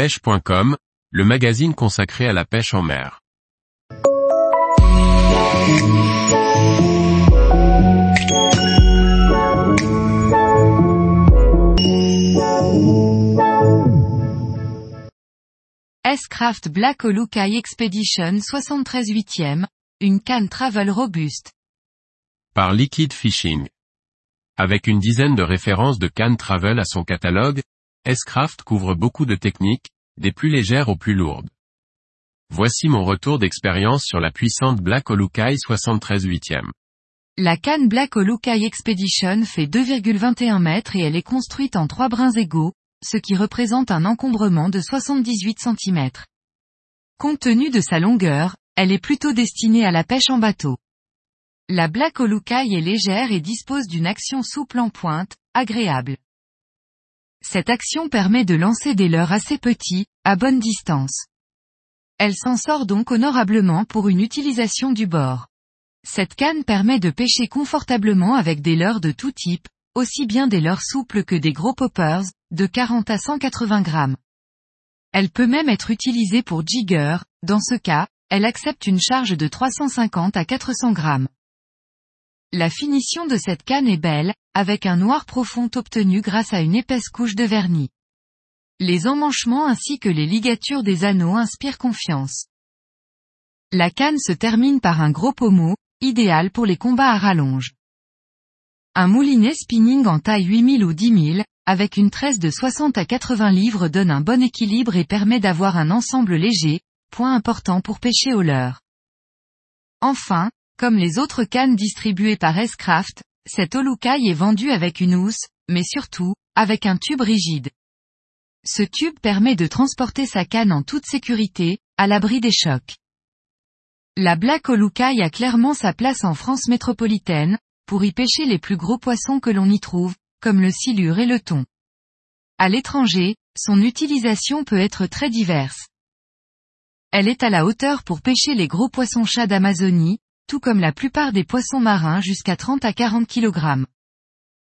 pêche.com, le magazine consacré à la pêche en mer. S-Craft Black Olukai Expedition 73 8e, une canne travel robuste. Par Liquid Fishing. Avec une dizaine de références de cannes travel à son catalogue, S-Craft couvre beaucoup de techniques, des plus légères aux plus lourdes. Voici mon retour d'expérience sur la puissante Black Olukai 73 8e. La canne Black Olukai Expedition fait 2,21 mètres et elle est construite en trois brins égaux, ce qui représente un encombrement de 78 cm. Compte tenu de sa longueur, elle est plutôt destinée à la pêche en bateau. La Black Olukai est légère et dispose d'une action souple en pointe, agréable. Cette action permet de lancer des leurres assez petits, à bonne distance. Elle s'en sort donc honorablement pour une utilisation du bord. Cette canne permet de pêcher confortablement avec des leurres de tout type, aussi bien des leurres souples que des gros poppers, de 40 à 180 grammes. Elle peut même être utilisée pour jigger, dans ce cas, elle accepte une charge de 350 à 400 grammes. La finition de cette canne est belle, avec un noir profond obtenu grâce à une épaisse couche de vernis. Les emmanchements ainsi que les ligatures des anneaux inspirent confiance. La canne se termine par un gros pommeau, idéal pour les combats à rallonge. Un moulinet spinning en taille 8000 ou 10000, avec une tresse de 60 à 80 livres donne un bon équilibre et permet d'avoir un ensemble léger, point important pour pêcher au leurre. Enfin, comme les autres cannes distribuées par S-Craft, cette Olukai est vendue avec une housse, mais surtout, avec un tube rigide. Ce tube permet de transporter sa canne en toute sécurité, à l'abri des chocs. La Black Olukai a clairement sa place en France métropolitaine, pour y pêcher les plus gros poissons que l'on y trouve, comme le silure et le thon. À l'étranger, son utilisation peut être très diverse. Elle est à la hauteur pour pêcher les gros poissons-chats d'Amazonie, tout comme la plupart des poissons marins jusqu'à 30 à 40 kg.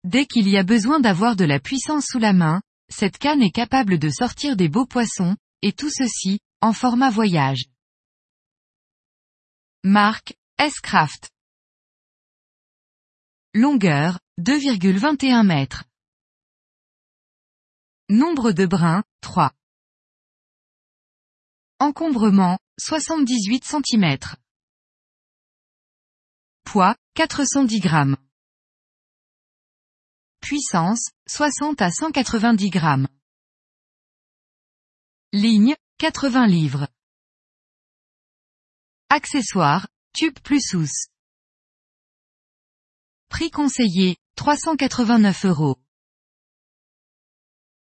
Dès qu'il y a besoin d'avoir de la puissance sous la main, cette canne est capable de sortir des beaux poissons, et tout ceci, en format voyage. Marque, S-Craft. Longueur, 2,21 mètres. Nombre de brins, 3. Encombrement, 78 cm. Poids, 410 grammes. Puissance, 60 à 190 grammes. Ligne, 80 livres. Accessoires, tube plus housse. Prix conseillé, 389 euros.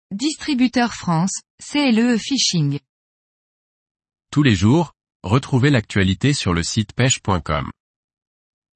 Distributeur France, CLE Fishing. Tous les jours, retrouvez l'actualité sur le site pêche.com.